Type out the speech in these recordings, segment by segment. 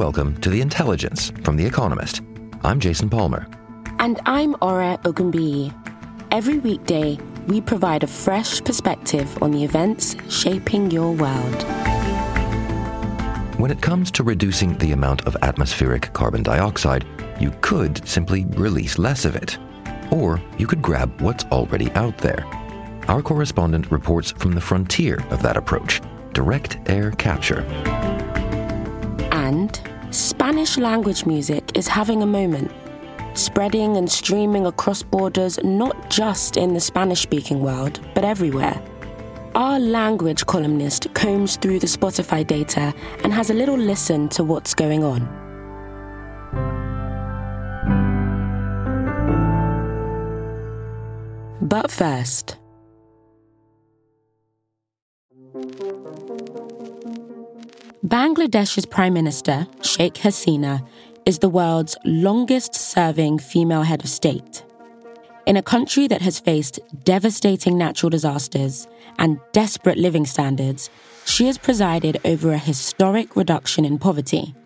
welcome to The Intelligence from The Economist. I'm Jason Palmer. And I'm Ora Ogunbiyi. Every weekday, we provide a fresh perspective on the events shaping your world. When it comes to reducing the amount of atmospheric carbon dioxide, you could simply release less of it. Or you could grab what's already out there. Our correspondent reports from the frontier of that approach direct air capture. And Spanish language music is having a moment, spreading and streaming across borders not just in the Spanish speaking world, but everywhere. Our language columnist combs through the Spotify data and has a little listen to what's going on. But first, Bangladesh's Prime Minister, Sheikh Hasina, is the world's longest serving female head of state. In a country that has faced devastating natural disasters and desperate living standards, she has presided over a historic reduction in poverty.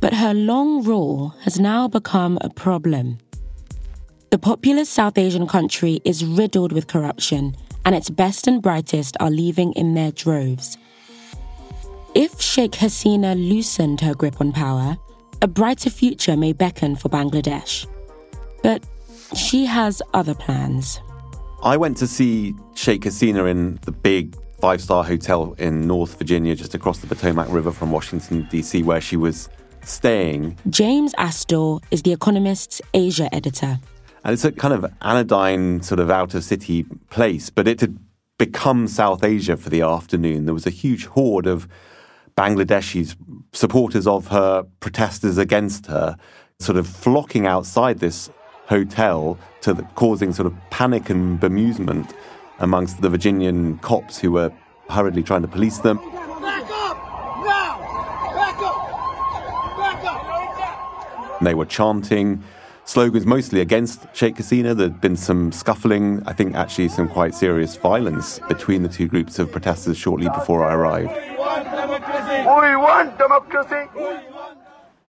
But her long rule has now become a problem. The populous South Asian country is riddled with corruption, and its best and brightest are leaving in their droves. If Sheikh Hasina loosened her grip on power, a brighter future may beckon for Bangladesh. But she has other plans. I went to see Sheikh Hasina in the big five star hotel in North Virginia, just across the Potomac River from Washington, D.C., where she was staying. James Astill is The Economist's Asia editor. And it's a kind of anodyne, sort of out of city place, but it had become South Asia for the afternoon. There was a huge horde of Bangladeshis, supporters of her, protesters against her, sort of flocking outside this hotel to the, causing sort of panic and bemusement amongst the Virginian cops who were hurriedly trying to police them. Back up! Now! Back up! Back up! And they were chanting slogans mostly against Sheikh Hasina. There'd been some scuffling, I think actually some quite serious violence between the two groups of protesters shortly before I arrived. We want democracy!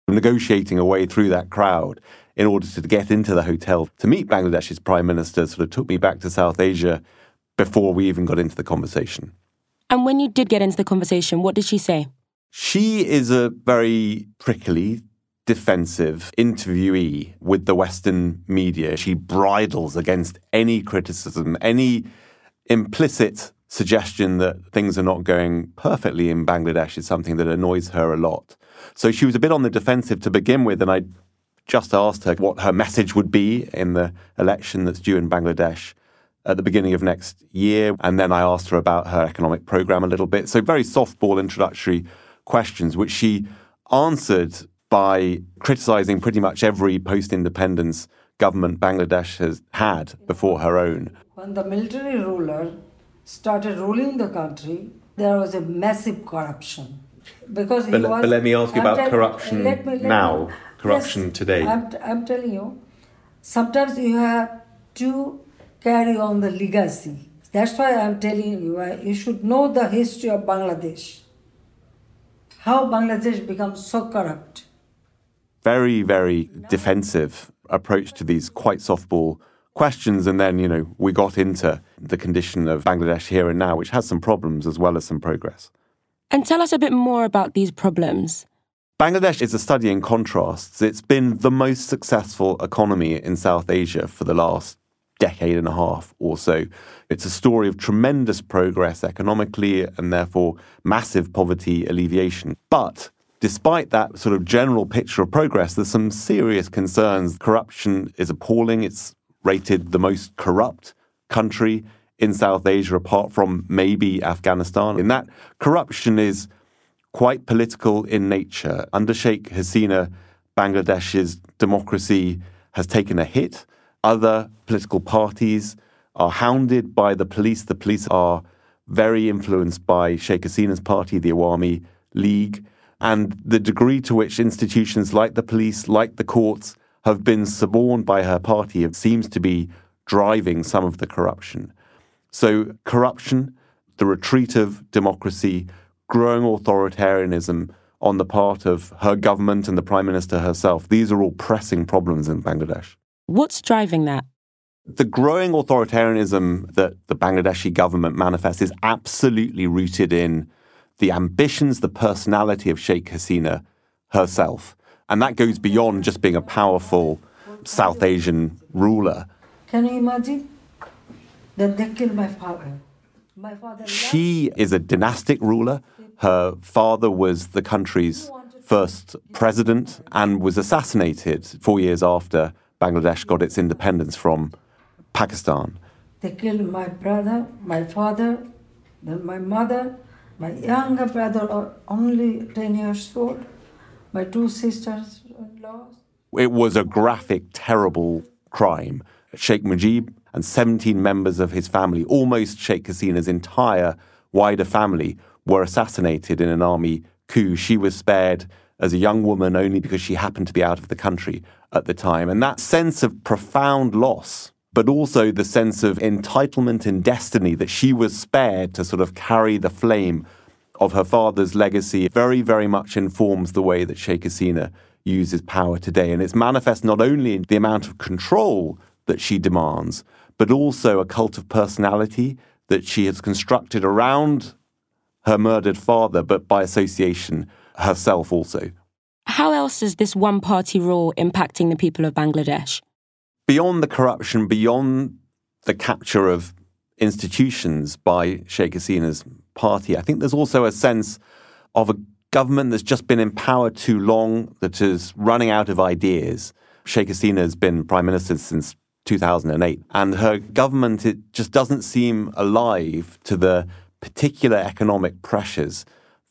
Negotiating a way through that crowd in order to get into the hotel to meet Bangladesh's prime minister sort of took me back to South Asia before we even got into the conversation. And when you did get into the conversation, what did she say? She is a very prickly, defensive interviewee with the Western media. She bridles against any criticism, any implicit suggestion that things are not going perfectly in Bangladesh is something that annoys her a lot. So she was a bit on the defensive to begin with, and I just asked her what her message would be in the election that's due in Bangladesh at the beginning of next year. And then I asked her about her economic program a little bit. So, very softball introductory questions, which she answered by criticizing pretty much every post independence government Bangladesh has had before her own. When the military ruler started ruling the country, there was a massive corruption. Because he But, was, but let me ask you I'm about tell- corruption let me- let now, me- corruption Yes, today. I'm, I'm telling you, sometimes you have to carry on the legacy. That's why I'm telling you, uh, you should know the history of Bangladesh. How Bangladesh becomes so corrupt. Very, very defensive approach to these quite softball questions. And then, you know, we got into the condition of Bangladesh here and now, which has some problems as well as some progress. And tell us a bit more about these problems. Bangladesh is a study in contrasts. It's been the most successful economy in South Asia for the last decade and a half or so. It's a story of tremendous progress economically and therefore massive poverty alleviation. But despite that sort of general picture of progress, there's some serious concerns. Corruption is appalling. It's rated the most corrupt country in South Asia apart from maybe Afghanistan. And that corruption is quite political in nature. Under Sheikh Hasina, Bangladesh's democracy has taken a hit. Other political parties are hounded by the police. The police are very influenced by Sheikh Hasina's party, the Awami League, and the degree to which institutions like the police, like the courts, have been suborned by her party it seems to be driving some of the corruption. So, corruption, the retreat of democracy, growing authoritarianism on the part of her government and the Prime Minister herself, these are all pressing problems in Bangladesh. What's driving that? The growing authoritarianism that the Bangladeshi government manifests is absolutely rooted in the ambitions, the personality of Sheikh Hasina herself. And that goes beyond just being a powerful South Asian ruler. Can you imagine? That they killed my father. My father. She is a dynastic ruler. Her father was the country's first president and was assassinated four years after Bangladesh got its independence from Pakistan. They killed my brother, my father, then my mother, my younger brother, only 10 years old, my two sisters lost. It was a graphic, terrible crime. Sheikh Mujib and 17 members of his family, almost Sheikh Hasina's entire wider family, were assassinated in an army coup. She was spared as a young woman only because she happened to be out of the country at the time. And that sense of profound loss, but also the sense of entitlement and destiny that she was spared to sort of carry the flame of her father's legacy, very, very much informs the way that Sheikh Hasina uses power today. And it's manifest not only in the amount of control that she demands, but also a cult of personality that she has constructed around her murdered father, but by association herself also. How else is this one party rule impacting the people of Bangladesh? Beyond the corruption, beyond the capture of institutions by Sheikh Hasina's party, I think there's also a sense of a government that's just been in power too long, that is running out of ideas. Sheikh Hasina has been prime minister since 2008. And her government, it just doesn't seem alive to the particular economic pressures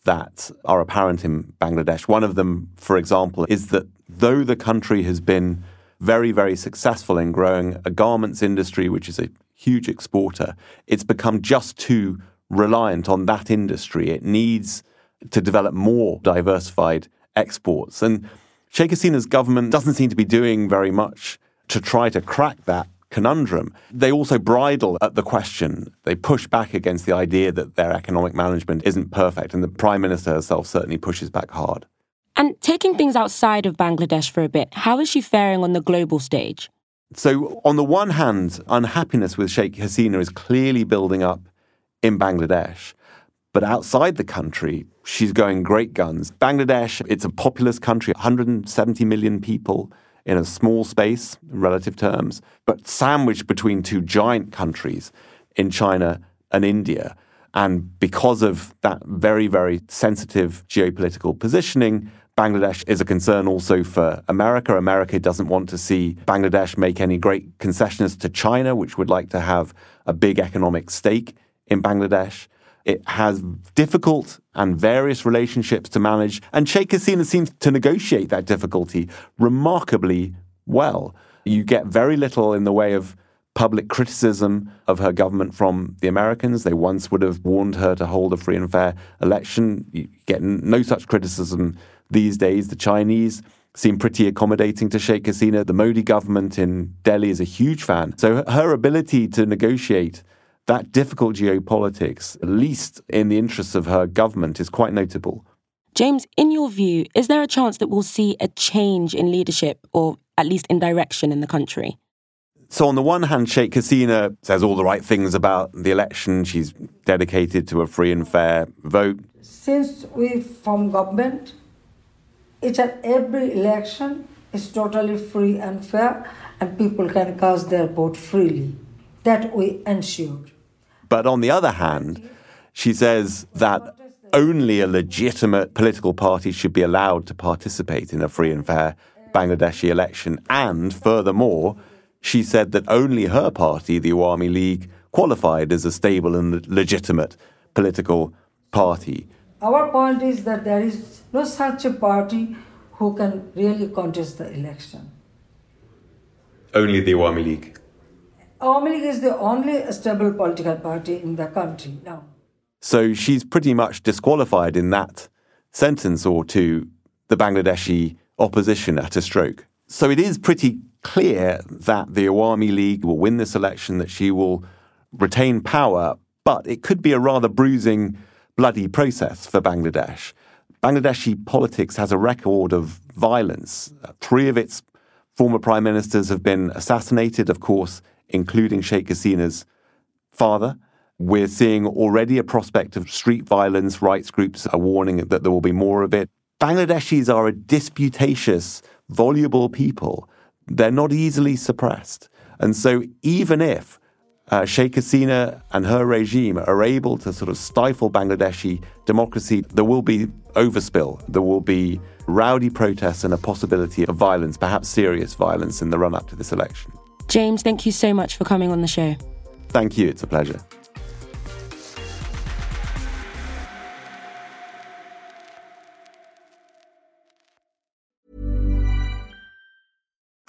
that are apparent in Bangladesh. One of them, for example, is that though the country has been very, very successful in growing a garments industry, which is a huge exporter, it's become just too reliant on that industry. It needs to develop more diversified exports. And Sheikh Hasina's government doesn't seem to be doing very much to try to crack that conundrum. They also bridle at the question. They push back against the idea that their economic management isn't perfect, and the Prime Minister herself certainly pushes back hard. And taking things outside of Bangladesh for a bit, how is she faring on the global stage? So, on the one hand, unhappiness with Sheikh Hasina is clearly building up in Bangladesh. But outside the country, she's going great guns. Bangladesh, it's a populous country, 170 million people in a small space in relative terms, but sandwiched between two giant countries in China and India. And because of that very, very sensitive geopolitical positioning, Bangladesh is a concern also for America. America doesn't want to see Bangladesh make any great concessions to China, which would like to have a big economic stake in Bangladesh. It has difficult and various relationships to manage, and Sheikh Hasina seems to negotiate that difficulty remarkably well. You get very little in the way of public criticism of her government from the Americans. They once would have warned her to hold a free and fair election. You get no such criticism these days. The Chinese seem pretty accommodating to Sheikh Hasina. The Modi government in Delhi is a huge fan. So her ability to negotiate that difficult geopolitics, at least in the interests of her government, is quite notable. James, in your view, is there a chance that we'll see a change in leadership or at least in direction in the country? So, on the one hand, Sheikh Hasina says all the right things about the election. She's dedicated to a free and fair vote. Since we form government, each and every election is totally free and fair, and people can cast their vote freely. That we ensured. But on the other hand, she says that only a legitimate political party should be allowed to participate in a free and fair Bangladeshi election. And furthermore, she said that only her party, the Awami League, qualified as a stable and legitimate political party. Our point is that there is no such a party who can really contest the election. Only the Awami League. Awami League is the only stable political party in the country now. So she's pretty much disqualified in that sentence or to the Bangladeshi opposition at a stroke. So it is pretty clear that the Awami League will win this election, that she will retain power, but it could be a rather bruising, bloody process for Bangladesh. Bangladeshi politics has a record of violence. Three of its former prime ministers have been assassinated, of course, including Sheikh Hasina's father. We're seeing already a prospect of street violence. Rights groups are warning that there will be more of it. Bangladeshis are a disputatious, voluble people. They're not easily suppressed. And so, even if uh, Sheikh Hasina and her regime are able to sort of stifle Bangladeshi democracy, there will be overspill. There will be rowdy protests and a possibility of violence, perhaps serious violence, in the run up to this election. James, thank you so much for coming on the show. Thank you. It's a pleasure.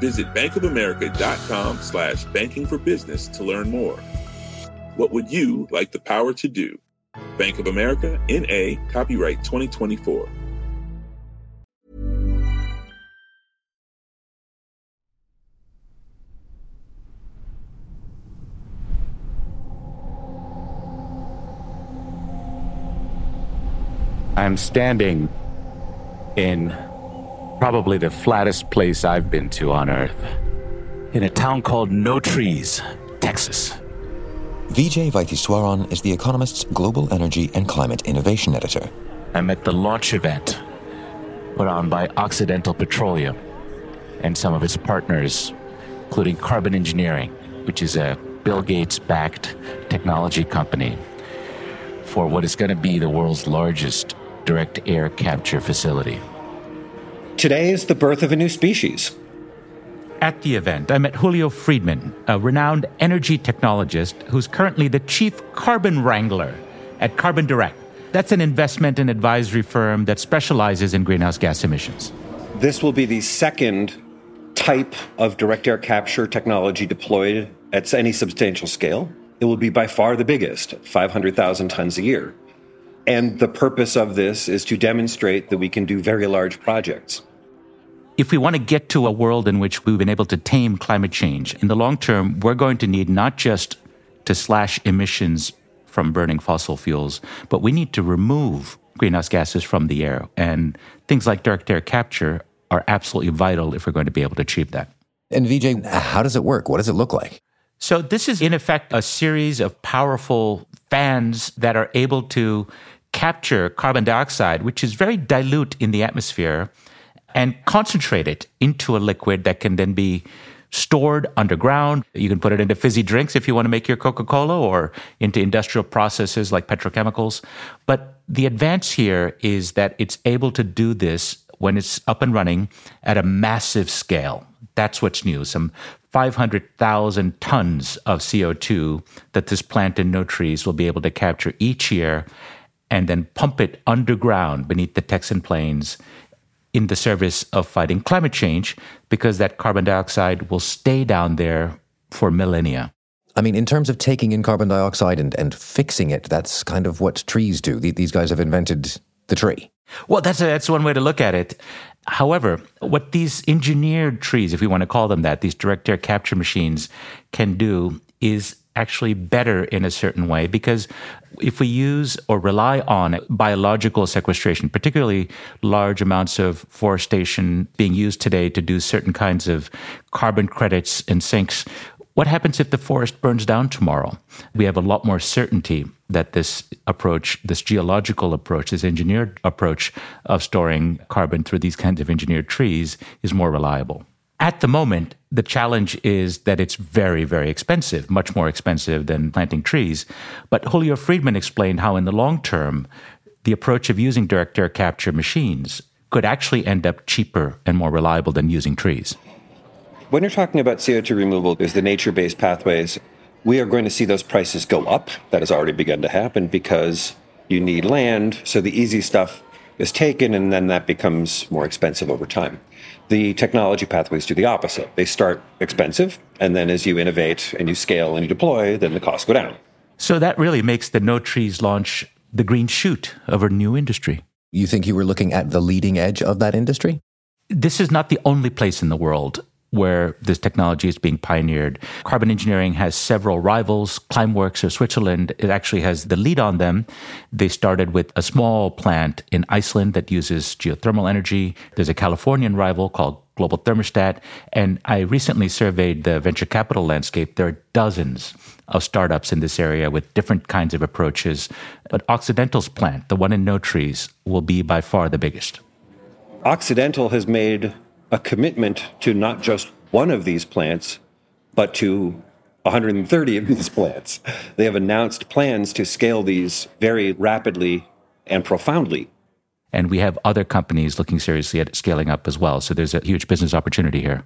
Visit bankofamerica.com slash banking for business to learn more. What would you like the power to do? Bank of America, N.A., copyright 2024. I'm standing in probably the flattest place I've been to on Earth. In a town called Notrees, Texas. Vijay Vaitheeswaran is The Economist's Global Energy and Climate Innovation Editor. I'm at the launch event put on by Occidental Petroleum and some of its partners, including Carbon Engineering, which is a Bill Gates backed technology company for what is going to be the world's largest direct air capture facility. Today is the birth of a new species. At the event, I met Julio Friedmann, a renowned energy technologist who's currently the chief carbon wrangler at Carbon Direct. That's an investment and advisory firm that specializes in greenhouse gas emissions. This will be the second type of direct air capture technology deployed at any substantial scale. It will be by far the biggest, 500,000 tons a year. And the purpose of this is to demonstrate that we can do very large projects if we want to get to a world in which we've been able to tame climate change, in the long term, we're going to need not just to slash emissions from burning fossil fuels, but we need to remove greenhouse gases from the air. And things like direct air capture are absolutely vital if we're going to be able to achieve that. And Vijay, how does it work? What does it look like? So, this is in effect a series of powerful fans that are able to capture carbon dioxide, which is very dilute in the atmosphere and concentrate it into a liquid that can then be stored underground. You can put it into fizzy drinks if you want to make your Coca Cola or into industrial processes like petrochemicals. But the advance here is that it's able to do this when it's up and running at a massive scale. That's what's new. Some 500,000 tons of CO2 that this plant in Notrees will be able to capture each year and then pump it underground beneath the Texan plains in the service of fighting climate change because that carbon dioxide will stay down there for millennia. I mean, in terms of taking in carbon dioxide and, and fixing it, that's kind of what trees do. These guys have invented the tree. Well, that's, a, that's one way to look at it. However, what these engineered trees, if we want to call them that, these direct air capture machines can do is actually better in a certain way because if we use or rely on biological sequestration, particularly large amounts of forestation being used today to do certain kinds of carbon credits and sinks, What happens if the forest burns down tomorrow? We have a lot more certainty that this approach, this geological approach, this engineered approach of storing carbon through these kinds of engineered trees is more reliable. At the moment, the challenge is that it's very, very expensive, much more expensive than planting trees. But Julio Friedmann explained how, in the long term, the approach of using direct air capture machines could actually end up cheaper and more reliable than using trees. When you're talking about CO2 removal, there's the nature based pathways. We are going to see those prices go up. That has already begun to happen because you need land. So the easy stuff is taken, and then that becomes more expensive over time. The technology pathways do the opposite. They start expensive, and then as you innovate and you scale and you deploy, then the costs go down. So that really makes the Notrees launch the green shoot of a new industry. You think you were looking at the leading edge of that industry? This is not the only place in the world where this technology is being pioneered. Carbon engineering has several rivals. Climeworks of Switzerland, it actually has the lead on them. They started with a small plant in Iceland that uses geothermal energy. There's a Californian rival called Global Thermostat. And I recently surveyed the venture capital landscape. There are dozens of startups in this area with different kinds of approaches. But Occidental's plant, the one in Notrees, will be by far the biggest. Occidental has made a commitment to not just one of these plants, but to 130 of these plants. They have announced plans to scale these very rapidly and profoundly. And we have other companies looking seriously at scaling up as well. So there's a huge business opportunity here.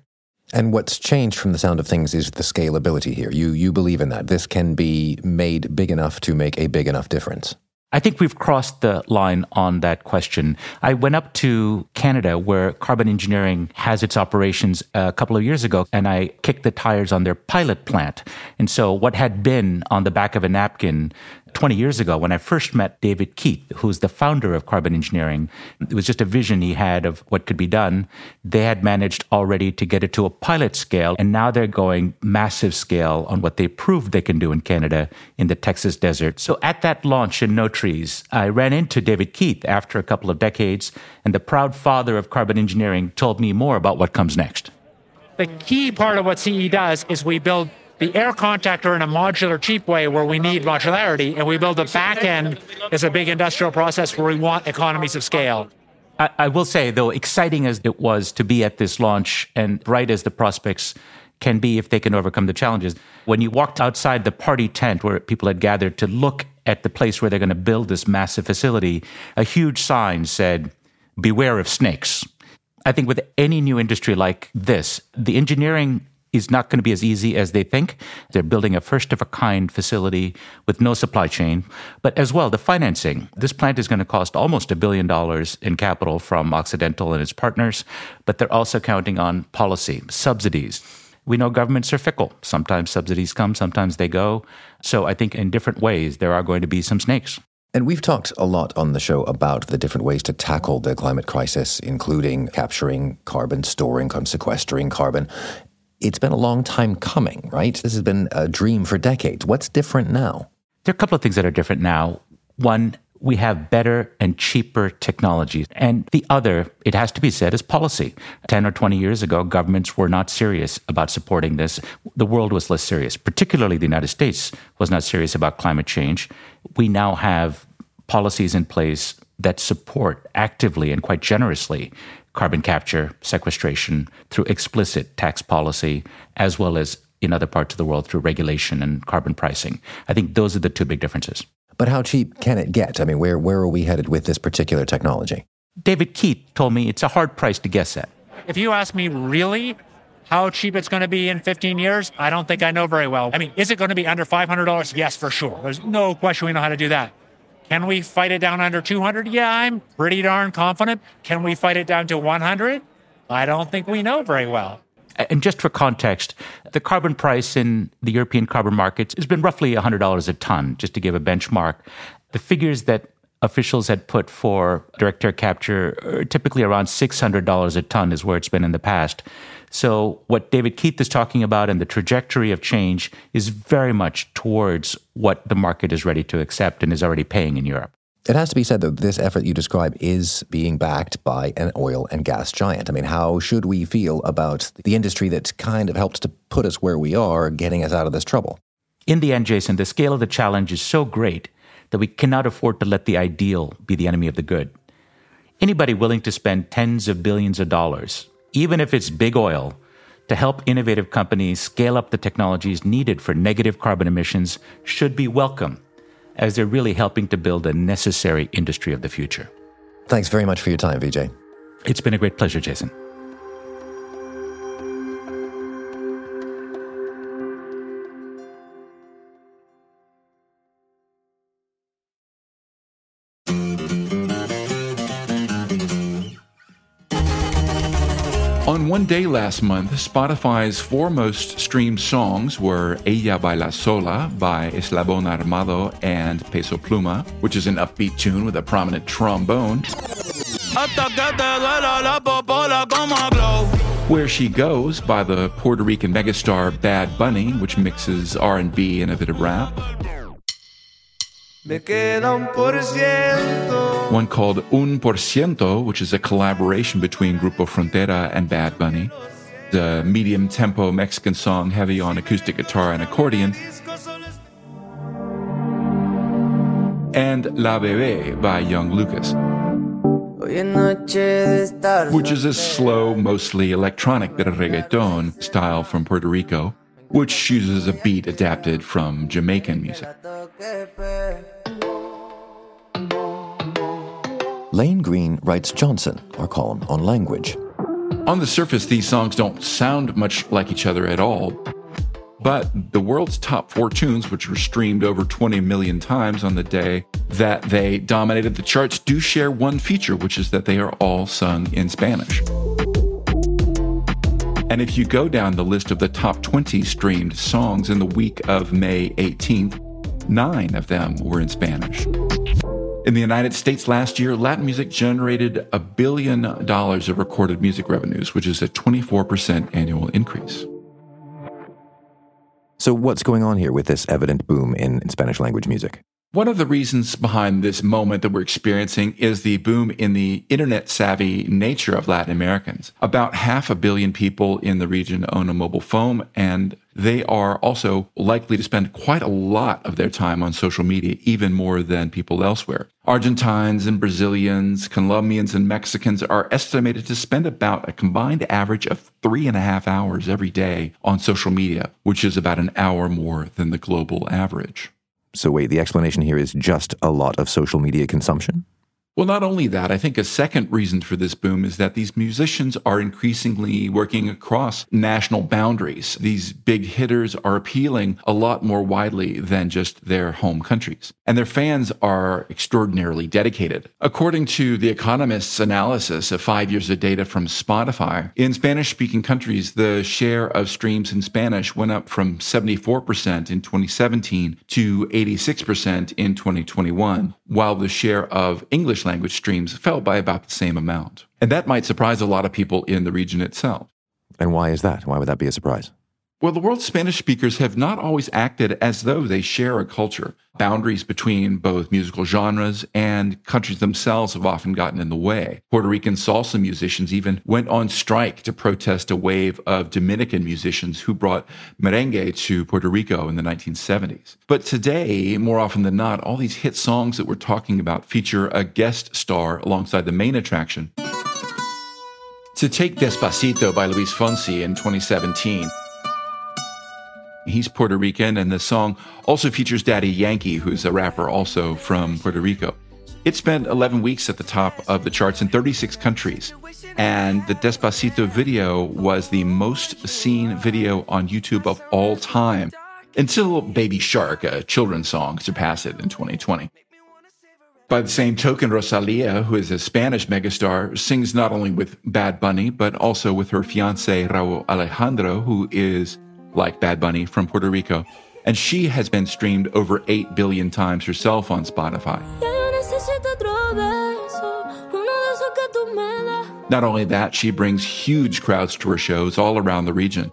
And what's changed from the sound of things is the scalability here. You you believe in that. This can be made big enough to make a big enough difference. I think we've crossed the line on that question. I went up to Canada where Carbon Engineering has its operations a couple of years ago and I kicked the tires on their pilot plant. And so what had been on the back of a napkin 20 years ago when I first met David Keith, who's the founder of Carbon Engineering. It was just a vision he had of what could be done. They had managed already to get it to a pilot scale, and now they're going massive scale on what they proved they can do in Canada in the Texas desert. So at that launch in Notrees, I ran into David Keith after a couple of decades, and the proud father of Carbon Engineering told me more about what comes next. The key part of what CE does is we build the air contactor in a modular, cheap way where we need modularity, and we build the back end as a big industrial process where we want economies of scale. I, I, will say, though, exciting as it was to be at this launch and bright as the prospects can be if they can overcome the challenges, when you walked outside the party tent where people had gathered to look at the place where they're going to build this massive facility, a huge sign said, Beware of snakes. I think with any new industry like this, the engineering is not going to be as easy as they think. They're building a first of a kind facility with no supply chain, but as well the financing. This plant is going to cost almost a billion dollars in capital from Occidental and its partners, but they're also counting on policy, subsidies. We know governments are fickle. Sometimes subsidies come, sometimes they go. So I think in different ways there are going to be some snakes. And we've talked a lot on the show about the different ways to tackle the climate crisis, including capturing carbon, storing, sequestering carbon it's been a long time coming, right? This has been a dream for decades. What's different now? There are a couple of things that are different now. One, we have better and cheaper technologies. And the other, it has to be said, is policy. 10 or 20 years ago, governments were not serious about supporting this. The world was less serious, particularly the United States was not serious about climate change. We now have policies in place that support actively and quite generously carbon capture, sequestration through explicit tax policy, as well as in other parts of the world through regulation and carbon pricing. I think those are the two big differences. But how cheap can it get? I mean, where, where are we headed with this particular technology? David Keith told me it's a hard price to guess at. If you ask me really how cheap it's going to be in 15 years, I don't think I know very well. I mean, is it going to be under $500? Yes, for sure. There's no question we know how to do that. Can we fight it down under 200? Yeah, I'm pretty darn confident. Can we fight it down to 100? I don't think we know very well. And just for context, the carbon price in the European carbon markets has been roughly $100 a ton, just to give a benchmark. The figures that officials had put for direct air capture are typically around $600 a ton, is where it's been in the past. So, what David Keith is talking about and the trajectory of change is very much towards what the market is ready to accept and is already paying in Europe. It has to be said that this effort you describe is being backed by an oil and gas giant. I mean, how should we feel about the industry that kind of helped to put us where we are, getting us out of this trouble? In the end, Jason, the scale of the challenge is so great that we cannot afford to let the ideal be the enemy of the good. Anybody willing to spend tens of billions of dollars, even if it's big oil, to help innovative companies scale up the technologies needed for negative carbon emissions should be welcome as they're really helping to build a necessary industry of the future. Thanks very much for your time, Vijay. It's been a great pleasure, Jason. One day last month, Spotify's four most streamed songs were Ella Baila Sola by Eslabon Armado and Peso Pluma, which is an upbeat tune with a prominent trombone. Where She Goes by the Puerto Rican megastar Bad Bunny, which mixes R&B and a bit of rap. One called Un Por Ciento, which is a collaboration between Grupo Frontera and Bad Bunny. The medium tempo Mexican song heavy on acoustic guitar and accordion. And La Bebe by Young Lucas. Which is a slow, mostly electronic bit of reggaeton style from Puerto Rico, which uses a beat adapted from Jamaican music. Lane Greene writes Johnson, our column on language. On the surface, these songs don't sound much like each other at all. But the world's top four tunes, which were streamed over 20 million times on the day that they dominated the charts, do share one feature, which is that they are all sung in Spanish. And if you go down the list of the top 20 streamed songs in the week of May 18th, nine of them were in Spanish. In the United States last year, Latin music generated a billion dollars of recorded music revenues, which is a 24% annual increase. So, what's going on here with this evident boom in Spanish language music? One of the reasons behind this moment that we're experiencing is the boom in the internet savvy nature of Latin Americans. About half a billion people in the region own a mobile phone, and they are also likely to spend quite a lot of their time on social media, even more than people elsewhere. Argentines and Brazilians, Colombians and Mexicans are estimated to spend about a combined average of three and a half hours every day on social media, which is about an hour more than the global average. So, wait, the explanation here is just a lot of social media consumption? Well, not only that, I think a second reason for this boom is that these musicians are increasingly working across national boundaries. These big hitters are appealing a lot more widely than just their home countries. And their fans are extraordinarily dedicated. According to The Economist's analysis of five years of data from Spotify, in Spanish speaking countries, the share of streams in Spanish went up from 74% in 2017 to 86% in 2021, while the share of English language streams fell by about the same amount. And that might surprise a lot of people in the region itself. And why is that? Why would that be a surprise? Well, the world's Spanish speakers have not always acted as though they share a culture. Boundaries between both musical genres and countries themselves have often gotten in the way. Puerto Rican salsa musicians even went on strike to protest a wave of Dominican musicians who brought merengue to Puerto Rico in the 1970s. But today, more often than not, all these hit songs that we're talking about feature a guest star alongside the main attraction. To take Despacito by Luis Fonsi in 2017, He's Puerto Rican, and the song also features Daddy Yankee, who's a rapper also from Puerto Rico. It spent 11 weeks at the top of the charts in 36 countries. And the Despacito video was the most seen video on YouTube of all time until Baby Shark, a children's song, surpassed it in 2020. By the same token, Rosalia, who is a Spanish megastar, sings not only with Bad Bunny, but also with her fiance Rauw Alejandro, who is like Bad Bunny from Puerto Rico. And she has been streamed over 8 billion times herself on Spotify. Not only that, she brings huge crowds to her shows all around the region.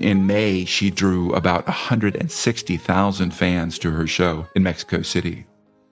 In May, she drew about 160,000 fans to her show in Mexico City.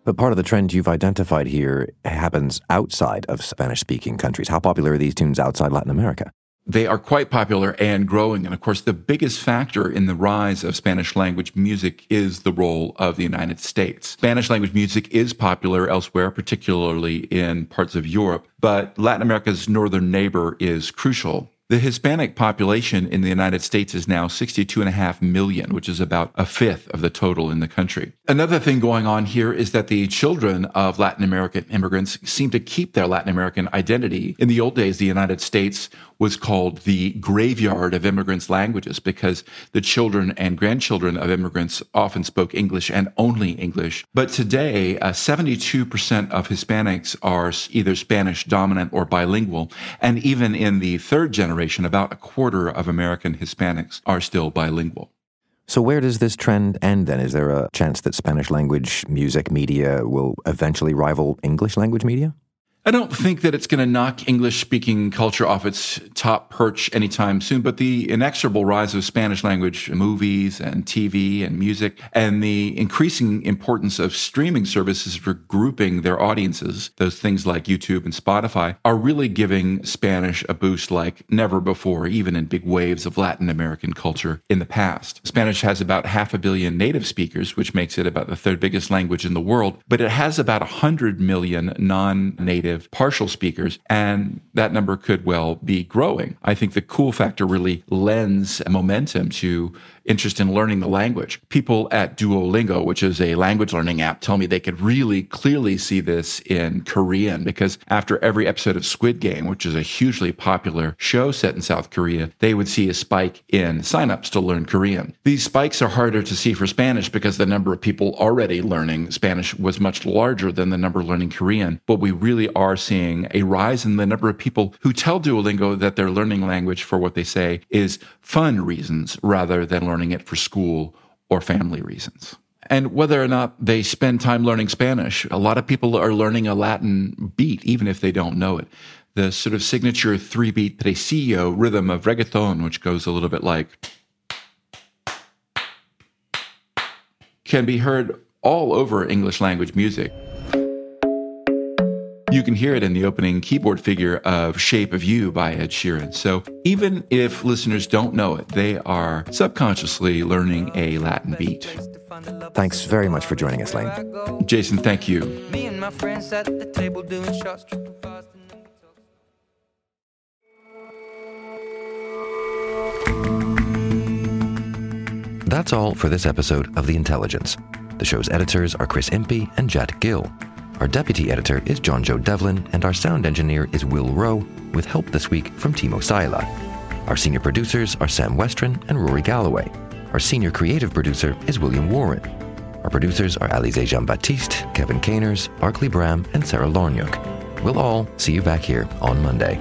But part of the trend you've identified here happens outside of Spanish speaking countries. How popular are these tunes outside Latin America? They are quite popular and growing. And of course, the biggest factor in the rise of Spanish language music is the role of the United States. Spanish language music is popular elsewhere, particularly in parts of Europe, but Latin America's northern neighbor is crucial. The Hispanic population in the United States is now 62.5 million, which is about a fifth of the total in the country. Another thing going on here is that the children of Latin American immigrants seem to keep their Latin American identity. In the old days, the United States was called the graveyard of immigrants' languages because the children and grandchildren of immigrants often spoke English and only English. But today, uh, 72% of Hispanics are either Spanish dominant or bilingual. And even in the third generation, about a quarter of American Hispanics are still bilingual. So, where does this trend end then? Is there a chance that Spanish language music media will eventually rival English language media? I don't think that it's going to knock English speaking culture off its top perch anytime soon, but the inexorable rise of Spanish language movies and TV and music and the increasing importance of streaming services for grouping their audiences, those things like YouTube and Spotify, are really giving Spanish a boost like never before, even in big waves of Latin American culture in the past. Spanish has about half a billion native speakers, which makes it about the third biggest language in the world, but it has about 100 million non native native partial speakers, and that number could well be growing. I think the cool factor really lends momentum to interest in learning the language. People at Duolingo, which is a language learning app, tell me they could really clearly see this in Korean because after every episode of Squid Game, which is a hugely popular show set in South Korea, they would see a spike in signups to learn Korean. These spikes are harder to see for Spanish because the number of people already learning Spanish was much larger than the number learning Korean. But we really are seeing a rise in the number of people who tell Duolingo that they're learning language for what they say is fun reasons rather than learning it for school or family reasons. And whether or not they spend time learning Spanish, a lot of people are learning a Latin beat, even if they don't know it. The sort of signature three beat tresillo rhythm of reggaeton, which goes a little bit like, can be heard all over English language music. You can hear it in the opening keyboard figure of Shape of You by Ed Sheeran. So even if listeners don't know it, they are subconsciously learning a Latin beat. Thanks very much for joining us, Lane. Jason, thank you. That's all for this episode of The Intelligence. The show's editors are Chris Impey and Jet Gill. Our deputy editor is John Joe Devlin, and our sound engineer is Will Rowe, with help this week from Timo Saila. Our senior producers are Sam Westron and Rory Galloway. Our senior creative producer is William Warren. Our producers are Alize Jean Baptiste, Kevin Caners, Barclay Bram, and Sarah Lornyuk. We'll all see you back here on Monday.